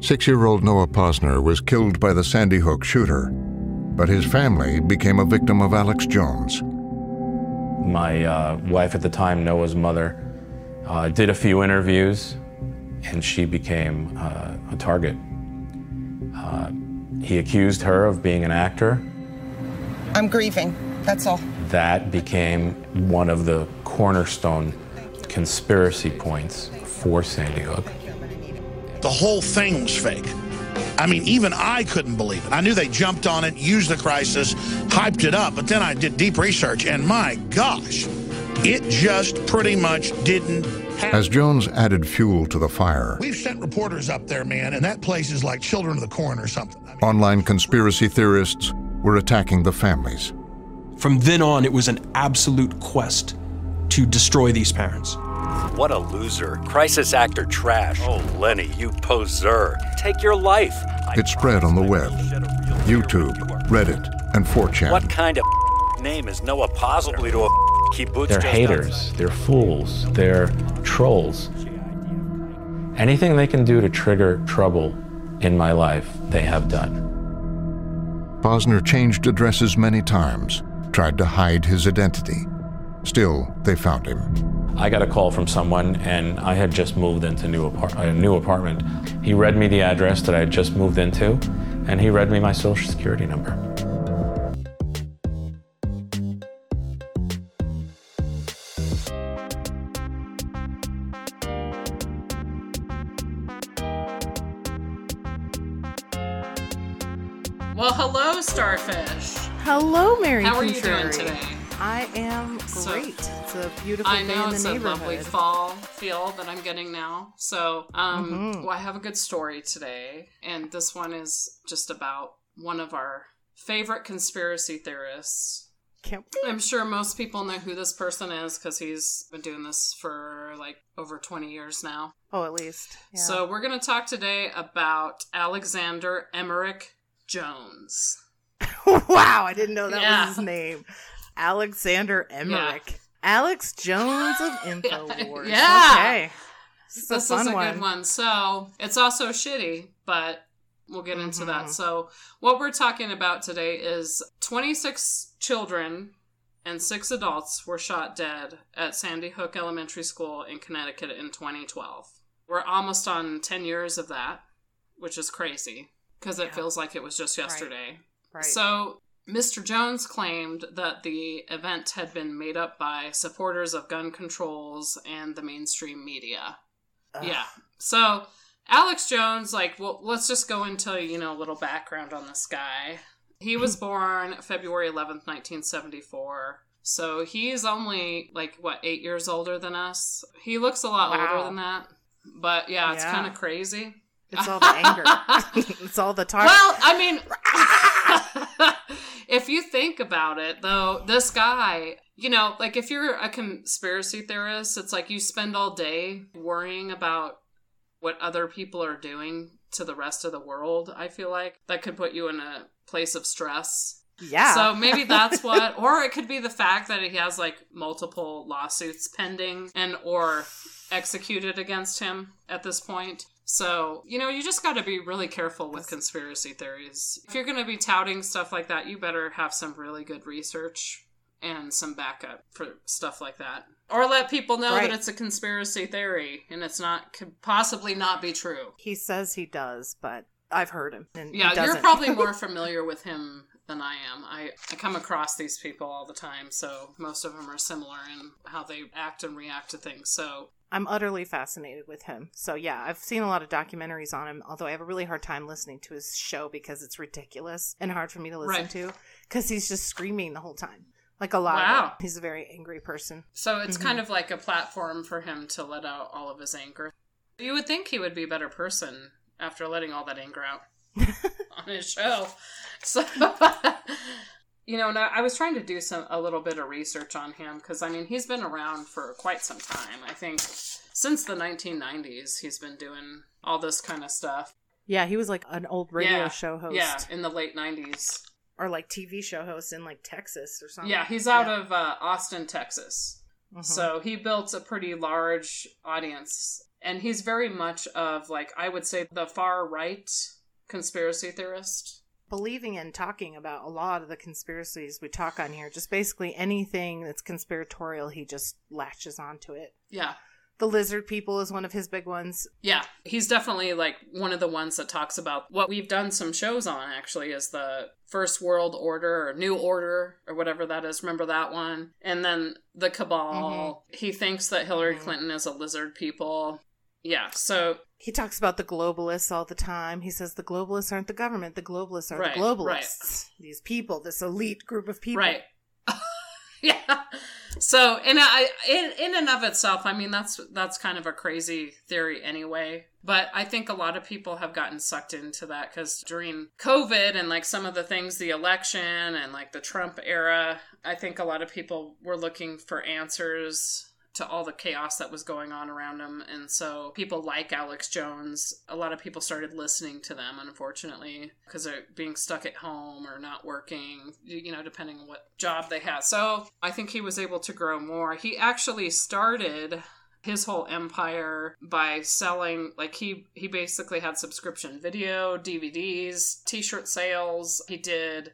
Six year old Noah Pozner was killed by the Sandy Hook shooter, but his family became a victim of Alex Jones. My uh, wife at the time, Noah's mother, uh, did a few interviews and she became uh, a target. Uh, he accused her of being an actor. I'm grieving, that's all. That became one of the cornerstone conspiracy points for Sandy Hook. The whole thing was fake. I mean, even I couldn't believe it. I knew they jumped on it, used the crisis, hyped it up, but then I did deep research, and my gosh, it just pretty much didn't happen. As Jones added fuel to the fire, We've sent reporters up there, man, and that place is like children of the corn or something. I mean, online conspiracy theorists were attacking the families. From then on, it was an absolute quest to destroy these parents. What a loser. Crisis actor trash. Oh, Lenny, you poser. Take your life. It spread on the web YouTube, Reddit, and 4chan. What kind of name is Noah Possibly to a kibbutz They're just haters, they're fools, they're trolls. Anything they can do to trigger trouble in my life, they have done. Pozner changed addresses many times, tried to hide his identity. Still, they found him. I got a call from someone, and I had just moved into new apart- a new apartment. He read me the address that I had just moved into, and he read me my social security number. Well, hello, Starfish. Hello, Mary. How are you doing today? I am So- great. it's a beautiful I day know it's a lovely fall feel that I'm getting now. So, um, Mhm. well, I have a good story today, and this one is just about one of our favorite conspiracy theorists. Can't wait. I'm sure most people know who this person is because he's been doing this for like over 20 years now. Oh, at least. Yeah. So, we're going to talk today about Alexander Emmerich Jones. wow, I didn't know that Yeah. was his name. Alexander Emmerich. Alex Jones of Infowars. Yeah. Okay. This is a this is a one. good one. So it's also shitty, but we'll get into Mhm. that. So what we're talking about today is 26 children and six adults were shot dead at Sandy Hook Elementary School in Connecticut in 2012. We're almost on 10 years of that, which is crazy because it Yeah. feels like it was just yesterday. Right. So, Mr. Jones claimed that the event had been made up by supporters of gun controls and the mainstream media. Ugh. Yeah. So, Alex Jones, like, well, let's just go into, you know, a little background on this guy. He was born February 11th, 1974. So, he's only, like, what, eight years older than us? He looks a lot Wow. older than that. But yeah, it's Yeah. kind of crazy. It's all the anger. it's all the talk. Well, I mean, if you think about it, though, this guy, you know, like if you're a conspiracy theorist, it's like you spend all day worrying about what other people are doing to the rest of the world. I feel like that could put you in a place of stress. yeah. So maybe that's what, or it could be the fact that he has like multiple lawsuits pending and or executed against him at this point. So, you know, you just got to be really careful with conspiracy theories. If you're going to be touting stuff like that, you better have some really good research and some backup for stuff like that. Or let people know Right. that it's a conspiracy theory and it's not, could possibly not be true. he says he does, but I've heard him. Yeah, you're probably more familiar with him than I am. I, I come across these people all the time, so most of them are similar in how they act and react to things. So, I'm utterly fascinated with him. So yeah, I've seen a lot of documentaries on him. Although I have a really hard time listening to his show because it's ridiculous and hard for me to listen Right. to because he's just screaming the whole time, like a lot. Wow. He's a very angry person. so it's Mhm. kind of like a platform for him to let out all of his anger. You would think he would be a better person after letting all that anger out on his show. So, you know, I I was trying to do some a little bit of research on him because I mean he's been around for quite some time. I think since the 1990s he's been doing all this kind of stuff. Yeah, he was like an old radio Yeah. show host Yeah, in the late 90s. or like TV show host in like Texas or something. Yeah, he's out Yeah. of uh, Austin, Texas. Mhm. So he built a pretty large audience And he's very much of, like, I would say the far right conspiracy theorist. Believing and talking about a lot of the conspiracies we talk on here, just basically anything that's conspiratorial, he just latches onto it. Yeah. The lizard people is one of his big ones. Yeah, he's definitely like one of the ones that talks about what we've done some shows on actually is the First World Order or New Order or whatever that is. Remember that one? And then the Cabal. Mm-hmm. He thinks that Hillary mm-hmm. Clinton is a lizard people. Yeah, so He talks about the globalists all the time. He says the globalists aren't the government, the globalists are Right, the globalists. These people, this elite group of people. Right. yeah. So, in I in in and of itself, I mean that's that's kind of a crazy theory anyway. But I think a lot of people have gotten sucked into that because during COVID and like some of the things, the election and like the Trump era, I think a lot of people were looking for answers to all the chaos that was going on around them. And so people like Alex Jones, a lot of people started listening to them, unfortunately, because they're being stuck at home or not working, you you know, depending on what job they had. So I think he was able to grow more. He actually started his whole empire by selling like he he basically had subscription video dvds t-shirt sales he did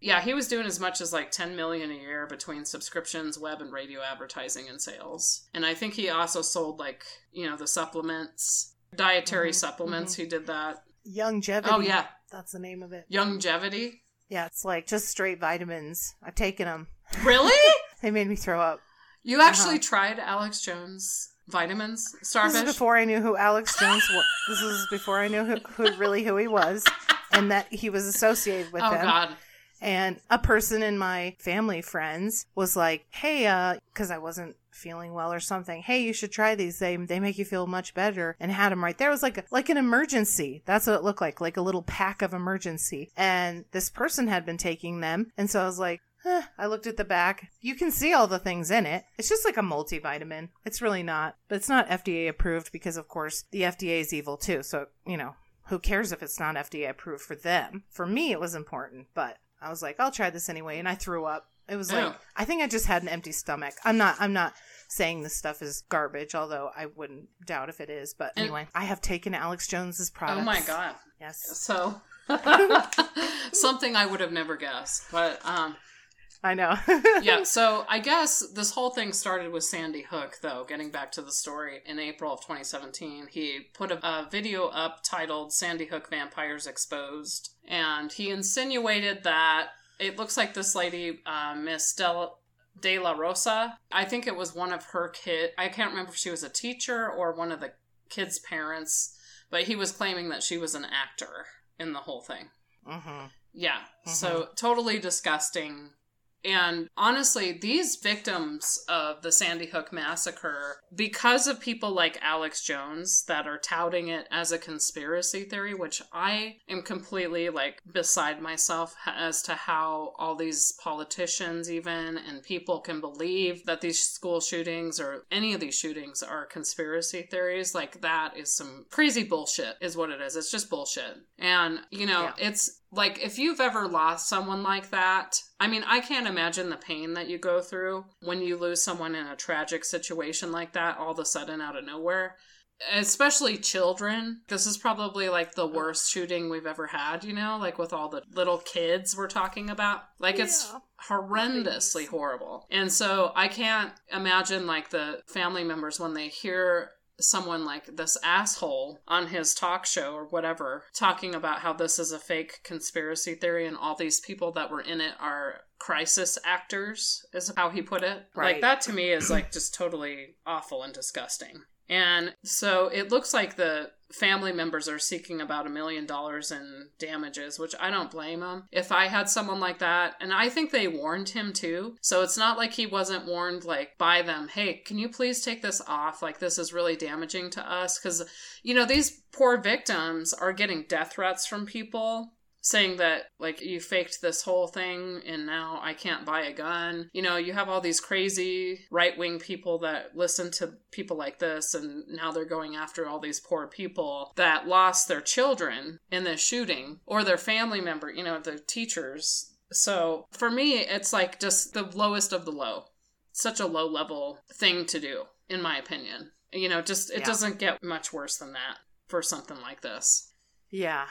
yeah, he was doing as much as like 10 million a year between subscriptions, web and radio advertising and sales. And I think he also sold like, you know, the supplements, dietary mm-hmm. supplements. Mm-hmm. He did that. Youngevity. Oh, yeah. That's the name of it. Longevity. Yeah, it's like just straight vitamins. I've taken them. Really? They made me throw up. You actually uh-huh. tried Alex Jones vitamins, This is before I knew who Alex Jones was. This is before I knew who, who really who he was and that he was associated with oh them. God. And a person in my family friends was like, "Hey, uh, because I wasn't feeling well or something. Hey, you should try these. They they make you feel much better." And had them right there. It was like a, like an emergency. That's what it looked like, like a little pack of emergency. And this person had been taking them, and so I was like. eh. I looked at the back. You can see all the things in it. It's just like a multivitamin. It's really not, but it's not FDA approved because, of course, the FDA is evil too. So, you know, who cares if it's not FDA approved for them? For me, it was important, but I was like, I'll try this anyway, and I threw up. It was like. I think I just had an empty stomach. I'm not. I'm not saying this stuff is garbage, although I wouldn't doubt if it is. But And- anyway, I have taken Alex Jones's product. Oh my God. Yes, So, something I would have never guessed. But, um, I know. yeah, so I guess this whole thing started with Sandy Hook, though. Getting back to the story, in April of 2017, he put a, a video up titled Sandy Hook Vampires Exposed. And he insinuated that it looks like this lady, uh, Miss Del- De La Rosa, I think it was one of her kid. I can't remember if she was a teacher or one of the kids' parents, but he was claiming that she was an actor in the whole thing. hmm Yeah. So totally disgusting. And honestly, these victims of the Sandy Hook massacre, because of people like Alex Jones that are touting it as a conspiracy theory, which I am completely like beside myself as to how all these politicians, even and people can believe that these school shootings or any of these shootings are conspiracy theories. Like, that is some crazy bullshit, is what it is. It's just bullshit. And, you know, Yeah. it's like if you've ever lost someone like that i mean i can't imagine the pain that you go through when you lose someone in a tragic situation like that all of a sudden out of nowhere. Especially children. This is probably like the worst shooting we've ever had you know? Like with all the little kids we're talking about. Like it's horrendously horrible. And so i can't imagine like the family members when they hear someone like this asshole on his talk show or whatever talking about how this is a fake conspiracy theory and all these people that were in it are crisis actors is how he put it. Like that to me is like just totally awful and disgusting and so it looks like the family members are seeking about a million dollars in damages, which I don't blame them. If I had someone like that, and I think they warned him too. So it's not like he wasn't warned like by them, "Hey, can you please take this off? Like this is really damaging to us." Cuz you know, these poor victims are getting death threats from people saying that like you faked this whole thing and now I can't buy a gun. You know, you have all these crazy right-wing people that listen to people like this and now they're going after all these poor people that lost their children in this shooting or their family member, you know, the teachers. So, for me, it's like just the lowest of the low. Such a low level thing to do in my opinion. You know, just it Yeah. doesn't get much worse than that for something like this. Yeah.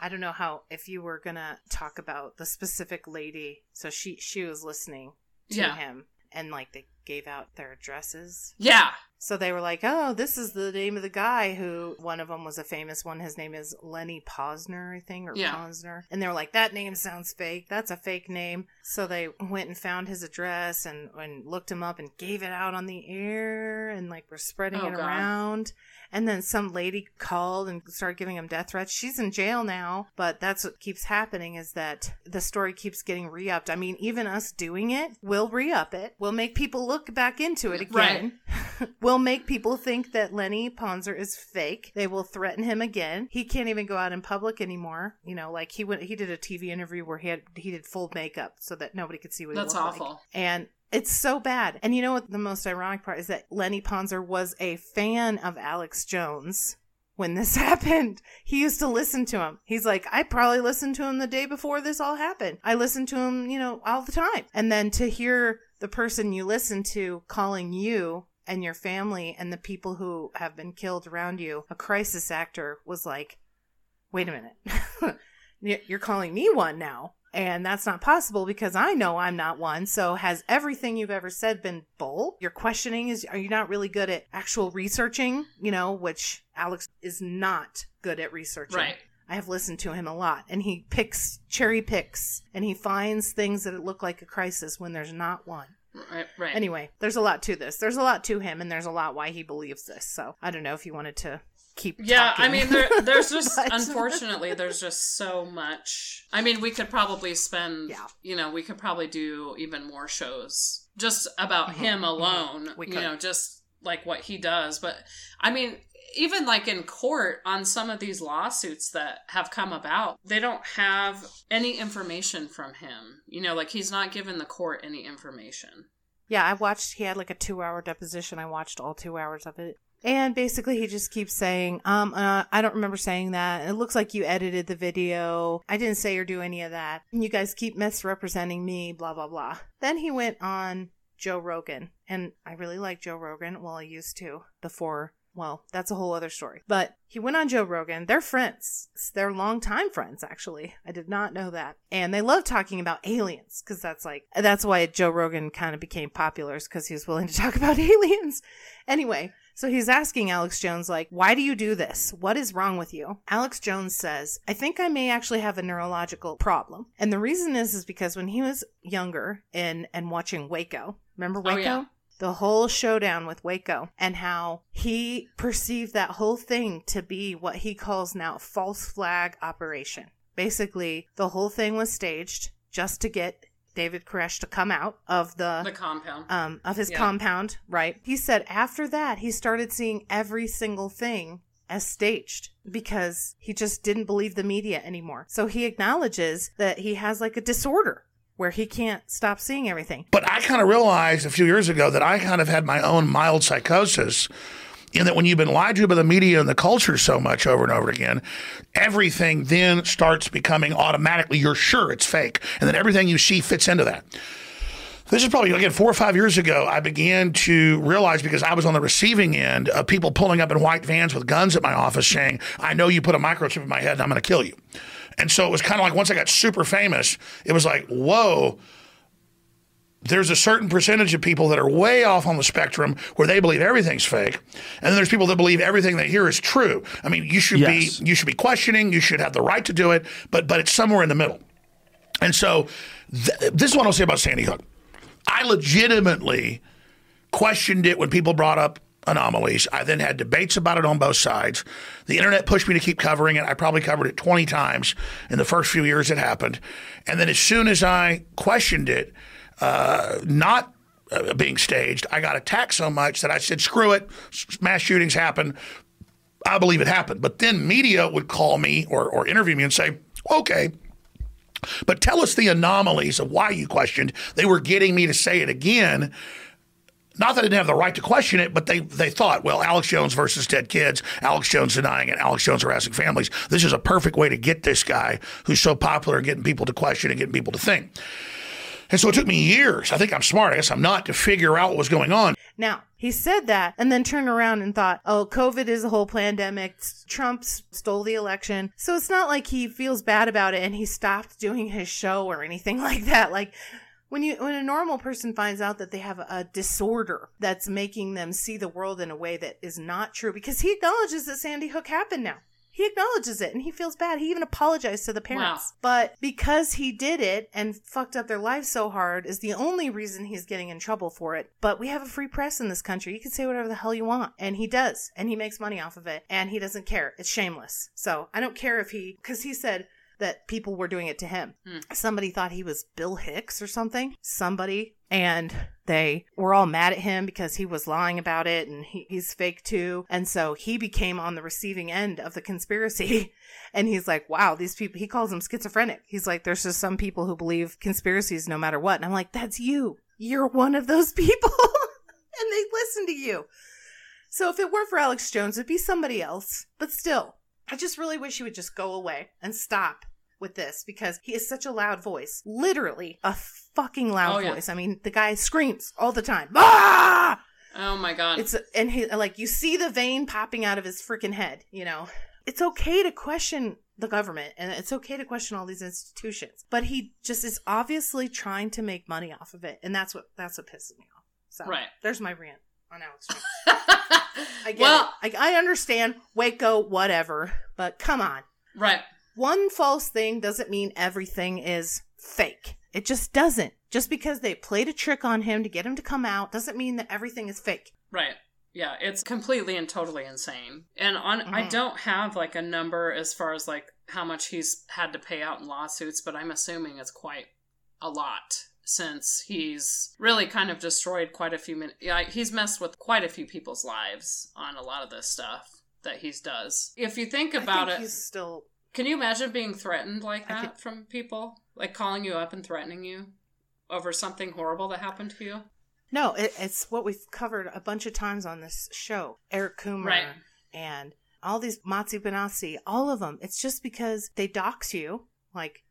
I don't know how if you were gonna talk about the specific lady. So she she was listening to Yeah. him and like they gave out their addresses. Yeah. So they were like, "Oh, this is the name of the guy who one of them was a famous one. His name is Lenny Posner, I think, or Yeah. Posner." And they were like, "That name sounds fake. That's a fake name." So they went and found his address and and looked him up and gave it out on the air and like were spreading Oh, it God. around. And then some lady called and started giving him death threats. She's in jail now, but that's what keeps happening is that the story keeps getting re-upped. I mean, even us doing it, we'll re-up it. We'll make people look back into it again. We'll make people think that Lenny Ponzer is fake. They will threaten him again. He can't even go out in public anymore. You know, like he went he did a TV interview where he had he did full makeup so that nobody could see what That's he looked like. That's awful. And it's so bad. And you know what the most ironic part is that Lenny Ponzer was a fan of Alex Jones when this happened. He used to listen to him. He's like, I probably listened to him the day before this all happened. I listened to him, you know, all the time. And then to hear the person you listen to calling you and your family and the people who have been killed around you a crisis actor was like, wait a minute. You're calling me one now. And that's not possible because I know I'm not one. So has everything you've ever said been bull? Your questioning is, are you not really good at actual researching? You know, which Alex is not good at researching. Right. I have listened to him a lot and he picks, cherry picks, and he finds things that look like a crisis when there's not one. Right. Right. Anyway, there's a lot to this. There's a lot to him and there's a lot why he believes this. So I don't know if you wanted to keep Yeah, I mean, there, there's just unfortunately, there's just so much. I mean, we could probably spend, Yeah. you know, we could probably do even more shows just about him alone. Mm-hmm. We you know, just like what he does. But I mean, even like in court on some of these lawsuits that have come about, they don't have any information from him. You know, like he's not given the court any information. Yeah, I watched. He had like a two-hour deposition. I watched all two hours of it, and basically he just keeps saying, "Um, uh, I don't remember saying that. It looks like you edited the video. I didn't say or do any of that. You guys keep misrepresenting me. Blah blah blah." Then he went on Joe Rogan, and I really like Joe Rogan. Well, I used to before. Well, that's a whole other story. But he went on Joe Rogan. They're friends. They're longtime friends, actually. I did not know that. And they love talking about aliens because that's like, that's why Joe Rogan kind of became popular is because he was willing to talk about aliens. Anyway, so he's asking Alex Jones, like, why do you do this? What is wrong with you? Alex Jones says, I think I may actually have a neurological problem. And the reason is, is because when he was younger and, and watching Waco, remember Oh, Waco? yeah. the whole showdown with Waco and how he perceived that whole thing to be what he calls now false flag operation. Basically, the whole thing was staged just to get David Koresh to come out of the, The compound. um of his Yeah. compound, right? He said after that he started seeing every single thing as staged because he just didn't believe the media anymore. So he acknowledges that he has like a disorder where he can't stop seeing everything. But I kind of realized a few years ago that I kind of had my own mild psychosis in that when you've been lied to by the media and the culture so much over and over again, everything then starts becoming automatically, you're sure it's fake. And then everything you see fits into that. This is probably, again, four or five years ago, I began to realize because I was on the receiving end of people pulling up in white vans with guns at my office saying, I know you put a microchip in my head and I'm going to kill you. And so it was kind of like once I got super famous, it was like, whoa, there's a certain percentage of people that are way off on the spectrum where they believe everything's fake, and then there's people that believe everything they hear is true. I mean, you should Yes. be you should be questioning, you should have the right to do it, but but it's somewhere in the middle. And so th- this is what I'll say about Sandy Hook. I legitimately questioned it when people brought up anomalies. I then had debates about it on both sides. The internet pushed me to keep covering it. I probably covered it 20 times in the first few years it happened. And then as soon as I questioned it, uh, not uh, being staged, I got attacked so much that I said, screw it, mass shootings happen. I believe it happened. But then media would call me or, or interview me and say, okay, but tell us the anomalies of why you questioned. They were getting me to say it again. Not that I didn't have the right to question it, but they, they thought, well, Alex Jones versus dead kids, Alex Jones denying it, Alex Jones harassing families. This is a perfect way to get this guy who's so popular and getting people to question and getting people to think. And so it took me years. I think I'm smart. I guess I'm not to figure out what was going on. Now, he said that and then turned around and thought, oh, COVID is a whole pandemic. Trump stole the election. So it's not like he feels bad about it and he stopped doing his show or anything like that. Like, when you when a normal person finds out that they have a disorder that's making them see the world in a way that is not true because he acknowledges that Sandy Hook happened now. He acknowledges it and he feels bad. He even apologized to the parents. But because he did it and fucked up their lives so hard is the only reason he's getting in trouble for it. But we have a free press in this country. You can say whatever the hell you want. And he does. And he makes money off of it. And he doesn't care. It's shameless. So I don't care if he, because he said, that people were doing it to him. Hmm. Somebody thought he was Bill Hicks or something. Somebody. And they were all mad at him because he was lying about it and he, he's fake too. And so he became on the receiving end of the conspiracy. And he's like, wow, these people, he calls them schizophrenic. He's like, there's just some people who believe conspiracies no matter what. And I'm like, that's you. You're one of those people. and they listen to you. So if it were for Alex Jones, it'd be somebody else. But still, I just really wish he would just go away and stop with this because he is such a loud voice. Literally a fucking loud Oh, yeah. voice. I mean, the guy screams all the time. Ah! Oh my god. It's and he like you see the vein popping out of his freaking head, you know. It's okay to question the government and it's okay to question all these institutions, but he just is obviously trying to make money off of it, and that's what that's what pisses me off. So Right. there's my rant on Alex I get well, it. I, I understand Waco, whatever, but come on. right. One false thing doesn't mean everything is fake. It just doesn't. Just because they played a trick on him to get him to come out doesn't mean that everything is fake. Right. Yeah, it's completely and totally insane. And on I Mhm. don't have like a number as far as like how much he's had to pay out in lawsuits, but I'm assuming it's quite a lot since he's really kind of destroyed quite a few min- yeah, he's messed with quite a few people's lives on a lot of this stuff that he's does. If you think about I think it, he's still can you imagine being threatened like that from people? Like calling you up and threatening you over something horrible that happened to you? no. It, it's what we've covered a bunch of times on this show. Eric Coomer Right. and all these Maatje Benassi, all of them. It's just because they dox you. Like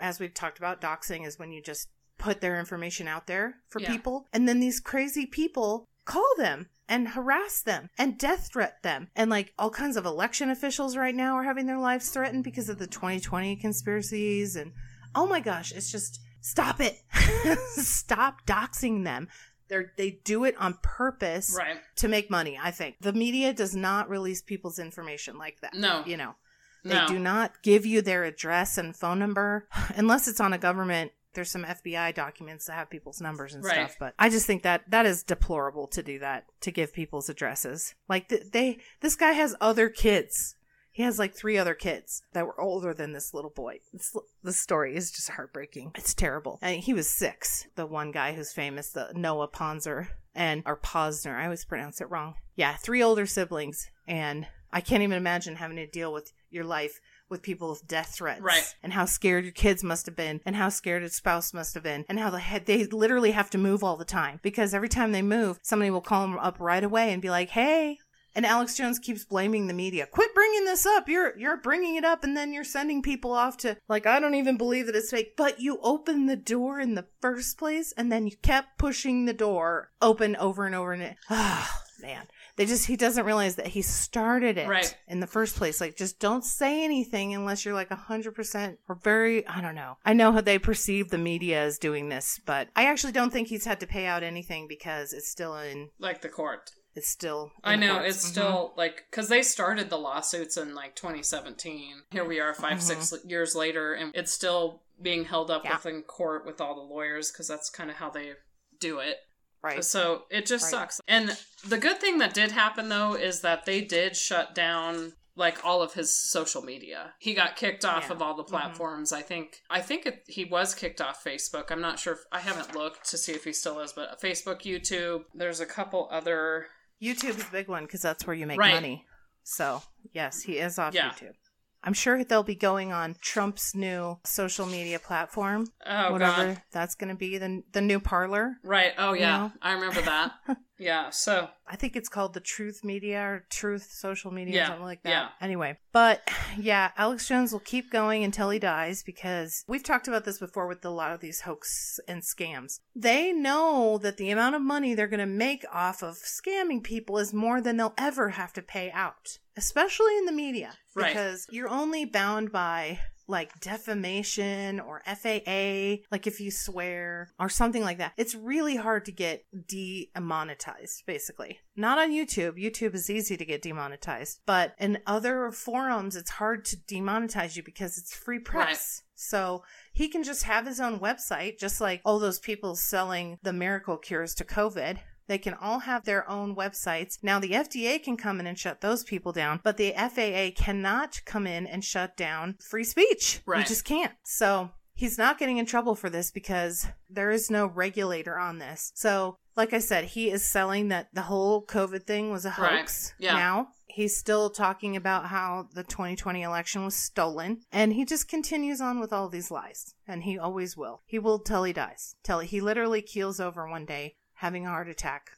as we've talked about, doxing is when you just put their information out there for Yeah. people, and then these crazy people call them and harass them and death threat them. And like all kinds of election officials right now are having their lives threatened because of the 2020 conspiracies. And oh my gosh, it's just stop it. stop doxing them. They're, they do it on purpose Right. to make money, I think. The media does not release people's information like that. No. You know, they No. do not give you their address and phone number unless it's on a government. There's some FBI documents that have people's numbers and Right. stuff, but I just think that that is deplorable to do that to give people's addresses. Like th- they, this guy has other kids. He has like three other kids that were older than this little boy. This, the story is just heartbreaking. It's terrible. And he was six. The one guy who's famous, the Noah Ponzer and or Posner. I always pronounce it wrong. Yeah, three older siblings, and I can't even imagine having to deal with your life with people with death threats, Right. And how scared your kids must have been, and how scared his spouse must have been, and how they had, they literally have to move all the time because every time they move, somebody will call them up right away and be like, "Hey." And Alex Jones keeps blaming the media. Quit bringing this up. You're you're bringing it up, and then you're sending people off to like I don't even believe that it's fake. But you opened the door in the first place, and then you kept pushing the door open over and over and it. Ah, man. They just he doesn't realize that he started it Right. in the first place. Like just don't say anything unless you're like hundred percent or very I don't know. I know how they perceive the media as doing this, but I actually don't think he's had to pay out anything because it's still in Like the court. it's still I know courts. it's Mhm. still like because they started the lawsuits in like 2017. Here we are 5 six years later, and it's still being held up Mm-hmm. Yeah. within court with all the lawyers because that's kind of how they do it. Right. So it just Right. sucks. And the good thing that did happen though is that they did shut down like all of his social media. He got kicked off Yeah. of all the Mhm. platforms. I think I think it, he was kicked off Facebook. I'm not sure if I haven't looked to see if he still is, but Facebook, YouTube, there's a couple other YouTube's a big one because that's where you make Right. money. So yes, he is off Yeah. YouTube. I'm sure they'll be going on Trump's new social media platform, Oh whatever god. that's going to be the the new Parler. Right. Oh yeah. know? I remember that. Yeah, so I think it's called the Truth Media or Truth Social Media, Yeah, something like that. yeah. Anyway, but yeah, Alex Jones will keep going until he dies because we've talked about this before with a lot of these hoax and scams. They know that the amount of money they're going to make off of scamming people is more than they'll ever have to pay out, especially in the media, Right. because you're only bound by like defamation or FAA, like if you swear or something like that. It's really hard to get demonetized, basically. Not on YouTube. YouTube is easy to get demonetized, but in other forums, it's hard to demonetize you because it's free press. So he can just have his own website, just like all those people selling the miracle cures to COVID. They can all have their own websites. Now, the FDA can come in and shut those people down, but the FAA cannot come in and shut down free speech. You just can't. So he's not getting in trouble for this because there is no regulator on this. So, like I said, he is selling that the whole COVID thing was a Right. hoax. Yeah. Now, he's still talking about how the 2020 election was stolen, and he just continues on with all these lies, and he always will. He will till he dies. Till he literally keels over one day having a heart attack.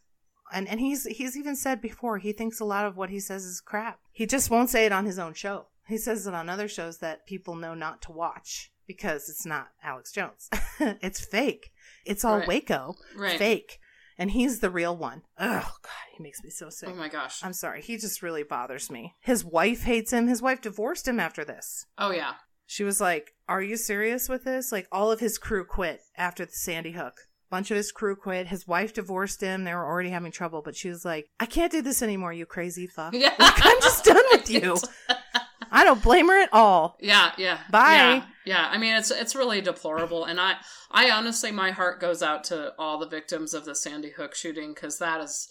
And and he's he's even said before he thinks a lot of what he says is crap. He just won't say it on his own show. He says it on other shows that people know not to watch because it's not Alex Jones. it's fake. It's all Right. Waco. Right. Fake. And he's the real one. Oh god, he makes me so sick. oh my gosh. I'm sorry. He just really bothers me. His wife hates him. His wife divorced him after this. Oh yeah. She was like, Are you serious with this? Like, all of his crew quit after the Sandy Hook. Bunch of his crew quit. His wife divorced him. They were already having trouble, but she was like, I can't do this anymore, you crazy fuck. Yeah. Like, I'm just done with you. I don't blame her at all. Yeah, yeah. Bye. Yeah, yeah. I mean, it's it's really deplorable, and I I honestly, my heart goes out to all the victims of the Sandy Hook shooting because that is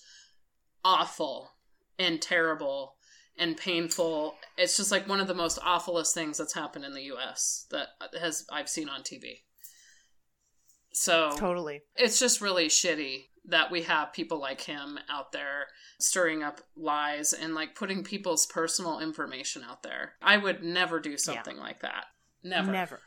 awful and terrible and painful. It's just like one of the most awfulest things that's happened in the U.S. that uh, has I've seen on TV. So Totally. it's just really shitty that we have people like him out there stirring up lies and like putting people's personal information out there. I would never do something like that. Never. Never.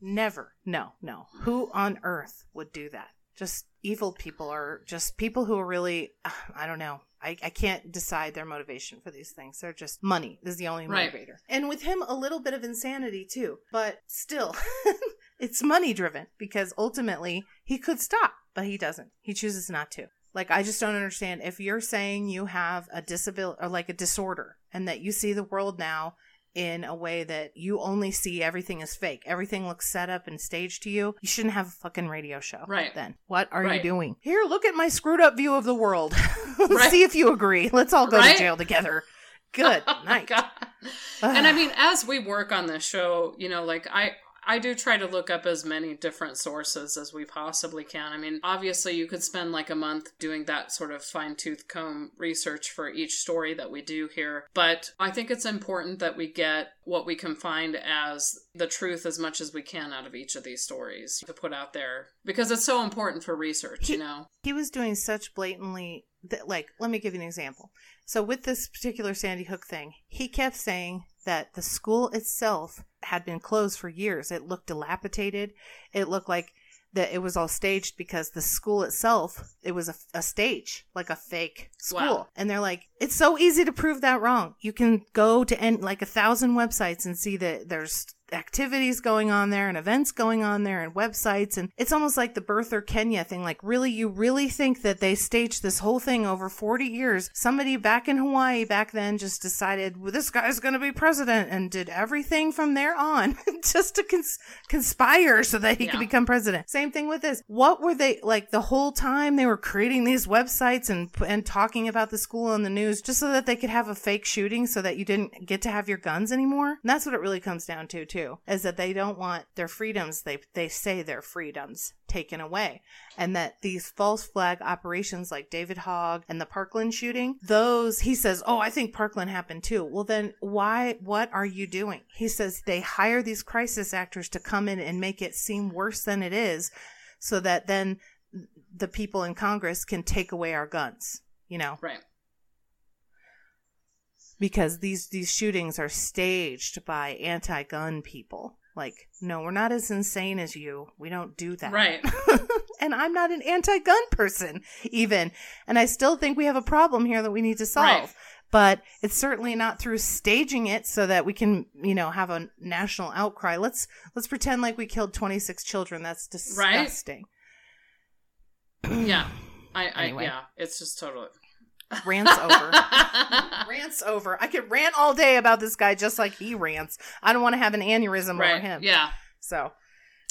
Never. No, no. Who on earth would do that? Just evil people or just people who are really, I don't know. I, I can't decide their motivation for these things. They're just money is the only Right. motivator. And with him, a little bit of insanity too. But still, it's money driven because ultimately he could stop, but he doesn't. He chooses not to. Like, I just don't understand. If you're saying you have a disability or like a disorder and that you see the world now in a way that you only see everything as fake. Everything looks set up and staged to you. You shouldn't have a fucking radio show. Right. Then. What are Right. you doing? Here, look at my screwed up view of the world. Right. see if you agree. Let's all go Right? to jail together. Good night. God. and I mean, as we work on this show, you know, like I. I do try to look up as many different sources as we possibly can. I mean, obviously, you could spend like a month doing that sort of fine tooth comb research for each story that we do here. But I think it's important that we get what we can find as the truth as much as we can out of each of these stories to put out there because it's so important for research, you know? he was doing such blatantly that like let me give you an example so with this particular sandy hook thing he kept saying that the school itself had been closed for years. It looked dilapidated. It looked like that it was all staged because the school itself it was a, a stage like a fake school. Wow. and they're like it's so easy to prove that wrong. You can go to en- like a thousand websites and see that there's activities going on there and events going on there and websites. And it's almost like the birther kenya thing. Like really you really think that they staged this whole thing over 40 years? Somebody back in hawaii back then just decided well, this guy's going to be president and did everything from there on just to cons- conspire so that he could become president. Same thing with this. What were they like the whole time they were creating these websites and and talking about the school on the news just so that they could have a fake shooting so that you didn't get to have your guns anymore? And that's what it really comes down to too is that they don't want their freedoms they they say their freedoms taken away. And that these false flag operations like David Hogg and the Parkland shooting those he says oh I think Parkland happened too. Well then why what are you doing? He says they hire these crisis actors to come in and make it seem worse than it is so that then the people in Congress can take away our guns you know? Right. Because these these shootings are staged by anti-gun people Like, no, we're not as insane as you. We don't do that. Right. and I'm not an anti gun person, even. And I still think we have a problem here that we need to solve. Right. But it's certainly not through staging it so that we can, you know, have a national outcry. Let's let's pretend like we killed 26 children. That's Right. disgusting. yeah. I, I Anyway. yeah, it's just totally Rants over. rants over. I could rant all day about this guy just like he rants. I don't want to have an aneurysm over him. Yeah. So,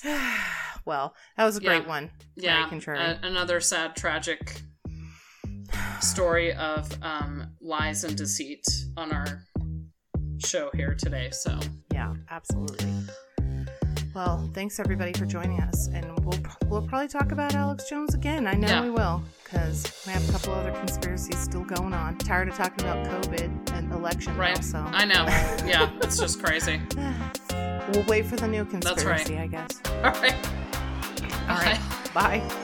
well, that was a great Yeah. one. Yeah. A- another sad, tragic story of um, lies and deceit on our show here today. So Yeah, absolutely. Well, thanks everybody for joining us, and we'll we'll probably talk about Alex Jones again. I know Yeah. we will, because we have a couple other conspiracies still going on. Tired of talking about COVID and election, right. so I know. Yeah, it's just crazy. we'll wait for the new That's right. conspiracy, I guess. All right. All right, bye.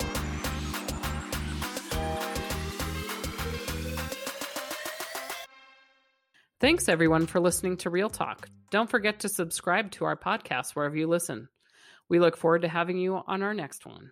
Thanks everyone for listening to Real Talk. Don't forget to subscribe to our podcast wherever you listen. We look forward to having you on our next one.